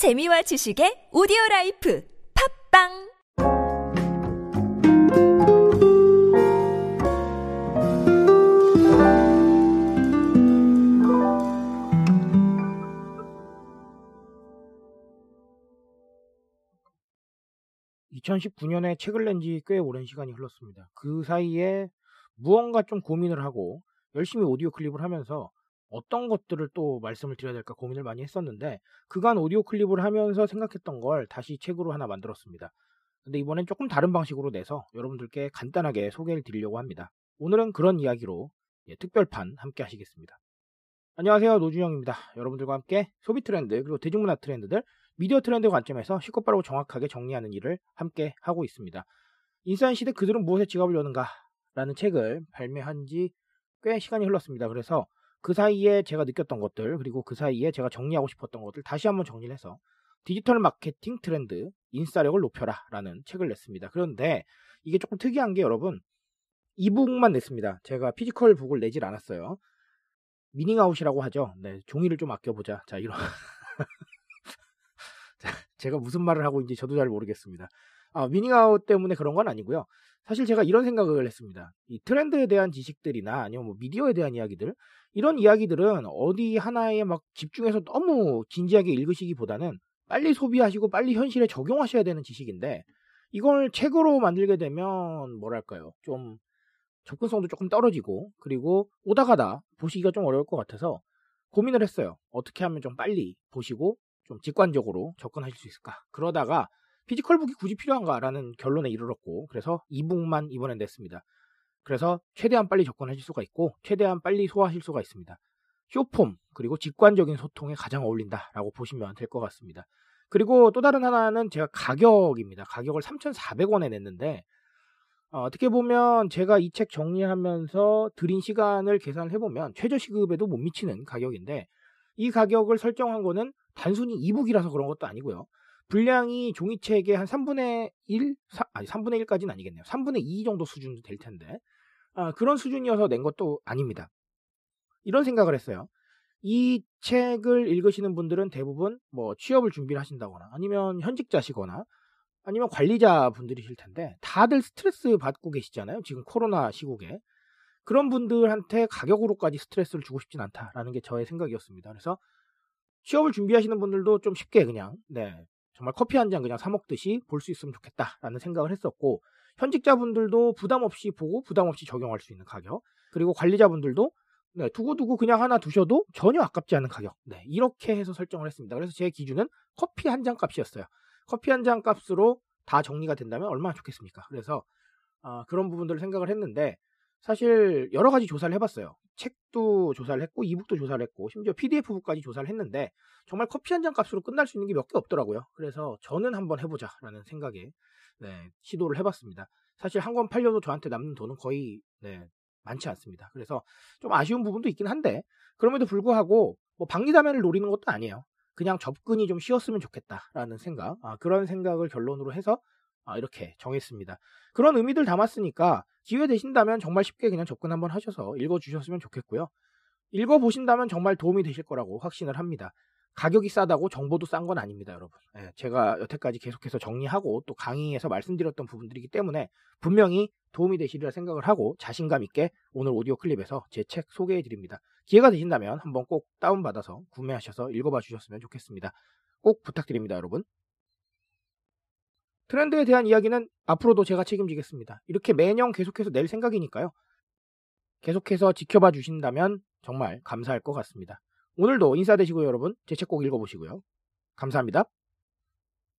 재미와 지식의 오디오 라이프 팟빵 (2019년에) 책을 낸 지 꽤 오랜 시간이 흘렀습니다. 그 사이에 무언가 좀 고민을 하고 열심히 오디오 클립을 하면서 어떤 것들을 또 말씀을 드려야 될까 고민을 많이 했었는데 그간 오디오 클립을 하면서 생각했던 걸 다시 책으로 하나 만들었습니다. 근데 이번엔 조금 다른 방식으로 내서 여러분들께 간단하게 소개를 드리려고 합니다. 오늘은 그런 이야기로 예, 특별판 함께 하시겠습니다. 안녕하세요 노준영입니다. 여러분들과 함께 소비 트렌드 그리고 대중문화 트렌드들 미디어 트렌드 관점에서 쉽고 빠르고 정확하게 정리하는 일을 함께 하고 있습니다. 인사인 시대 그들은 무엇에 지갑을 여는가 라는 책을 발매한 지 꽤 시간이 흘렀습니다. 그래서 그 사이에 제가 느꼈던 것들 그리고 그 사이에 제가 정리하고 싶었던 것들 다시 한번 정리를 해서 디지털 마케팅 트렌드 인싸력을 높여라 라는 책을 냈습니다. 그런데 이게 조금 특이한 게 여러분 e-book만 냈습니다. 제가 physical book을 내질 않았어요. meaning out이라고 하죠. 네, 종이를 좀 아껴보자. 자, 이런. 제가 무슨 말을 하고 있는지 저도 잘 모르겠습니다. 아, 미닝아웃 때문에 그런 건 아니고요. 사실 제가 이런 생각을 했습니다. 이 트렌드에 대한 지식들이나 아니면 뭐 미디어에 대한 이야기들 이런 이야기들은 어디 하나에 막 집중해서 너무 진지하게 읽으시기보다는 빨리 소비하시고 빨리 현실에 적용하셔야 되는 지식인데 이걸 책으로 만들게 되면 뭐랄까요 좀 접근성도 조금 떨어지고 그리고 오다 가다 보시기가 좀 어려울 것 같아서 고민을 했어요. 어떻게 하면 좀 빨리 보시고 좀 직관적으로 접근하실 수 있을까? 그러다가 physical book이 굳이 필요한가라는 결론에 이르렀고 그래서 e-book만 이번엔 냈습니다. 그래서 최대한 빨리 접근하실 수가 있고 최대한 빨리 소화하실 수가 있습니다. short form 그리고 직관적인 소통에 가장 어울린다라고 보시면 될 것 같습니다. 그리고 또 다른 하나는 제가 가격입니다. 가격을 3,400원에 냈는데 어, 떻게 보면 제가 이 책 정리하면서 들인 시간을 계산을 해보면 최저시급에도 못 미치는 가격인데 이 가격을 설정한 거는 단순히 이북이라서 그런 것도 아니고요. 분량이 종이책의 한 3분의 1, 3, 아니 3분의 1까지는 아니겠네요. 3분의 2 정도 수준 될 텐데 아, 그런 수준이어서 낸 것도 아닙니다. 이런 생각을 했어요. 이 책을 읽으시는 분들은 대부분 뭐 취업을 준비를 하신다거나 아니면 현직자시거나 아니면 관리자 분들이실 텐데 다들 스트레스 받고 계시잖아요. 지금 코로나 시국에. 그런 분들한테 가격으로까지 스트레스를 주고 싶진 않다라는 게 저의 생각이었습니다. 그래서 취업을 준비하시는 분들도 좀 쉽게 그냥 네 정말 커피 한 잔 그냥 사 먹듯이 볼 수 있으면 좋겠다라는 생각을 했었고 현직자분들도 부담 없이 보고 부담 없이 적용할 수 있는 가격 그리고 관리자분들도 네, 두고두고 그냥 하나 두셔도 전혀 아깝지 않은 가격 네, 이렇게 해서 설정을 했습니다. 그래서 제 기준은 커피 한 잔 값이었어요. 커피 한 잔 값으로 다 정리가 된다면 얼마나 좋겠습니까? 그래서 어, 그런 부분들을 생각을 했는데 사실 여러 가지 조사를 해봤어요. 책도 조사를 했고 이북도 조사를 했고 심지어 PDF북까지 조사를 했는데 정말 커피 한 잔 값으로 끝날 수 있는 게 몇 개 없더라고요. 그래서 저는 한번 해보자라는 생각에 네, 시도를 해봤습니다. 사실 한 권 팔려도 저한테 남는 돈은 거의 네, 많지 않습니다. 그래서 좀 아쉬운 부분도 있긴 한데 그럼에도 불구하고 뭐 방리다면을 노리는 것도 아니에요. 그냥 접근이 좀 쉬웠으면 좋겠다라는 생각 아, 그런 생각을 결론으로 해서 아, 이렇게 정했습니다. 그런 의미들 담았으니까 기회 되신다면 정말 쉽게 그냥 접근 한번 하셔서 읽어주셨으면 좋겠고요. 읽어보신다면 정말 도움이 되실 거라고 확신을 합니다. 가격이 싸다고 정보도 싼 건 아닙니다, 여러분. 예, 제가 여태까지 계속해서 정리하고 또 강의에서 말씀드렸던 부분들이기 때문에 분명히 도움이 되시리라 생각을 하고 자신감 있게 오늘 오디오 클립에서 제 책 소개해 드립니다. 기회가 되신다면 한번 꼭 다운받아서 구매하셔서 읽어봐 주셨으면 좋겠습니다. 꼭 부탁드립니다, 여러분. 트렌드에 대한 이야기는 앞으로도 제가 책임지겠습니다. 이렇게 매년 계속해서 낼 생각이니까요. 계속해서 지켜봐 주신다면 정말 감사할 것 같습니다. 오늘도 인사되시고요, 여러분. 제 책 꼭 읽어보시고요. 감사합니다.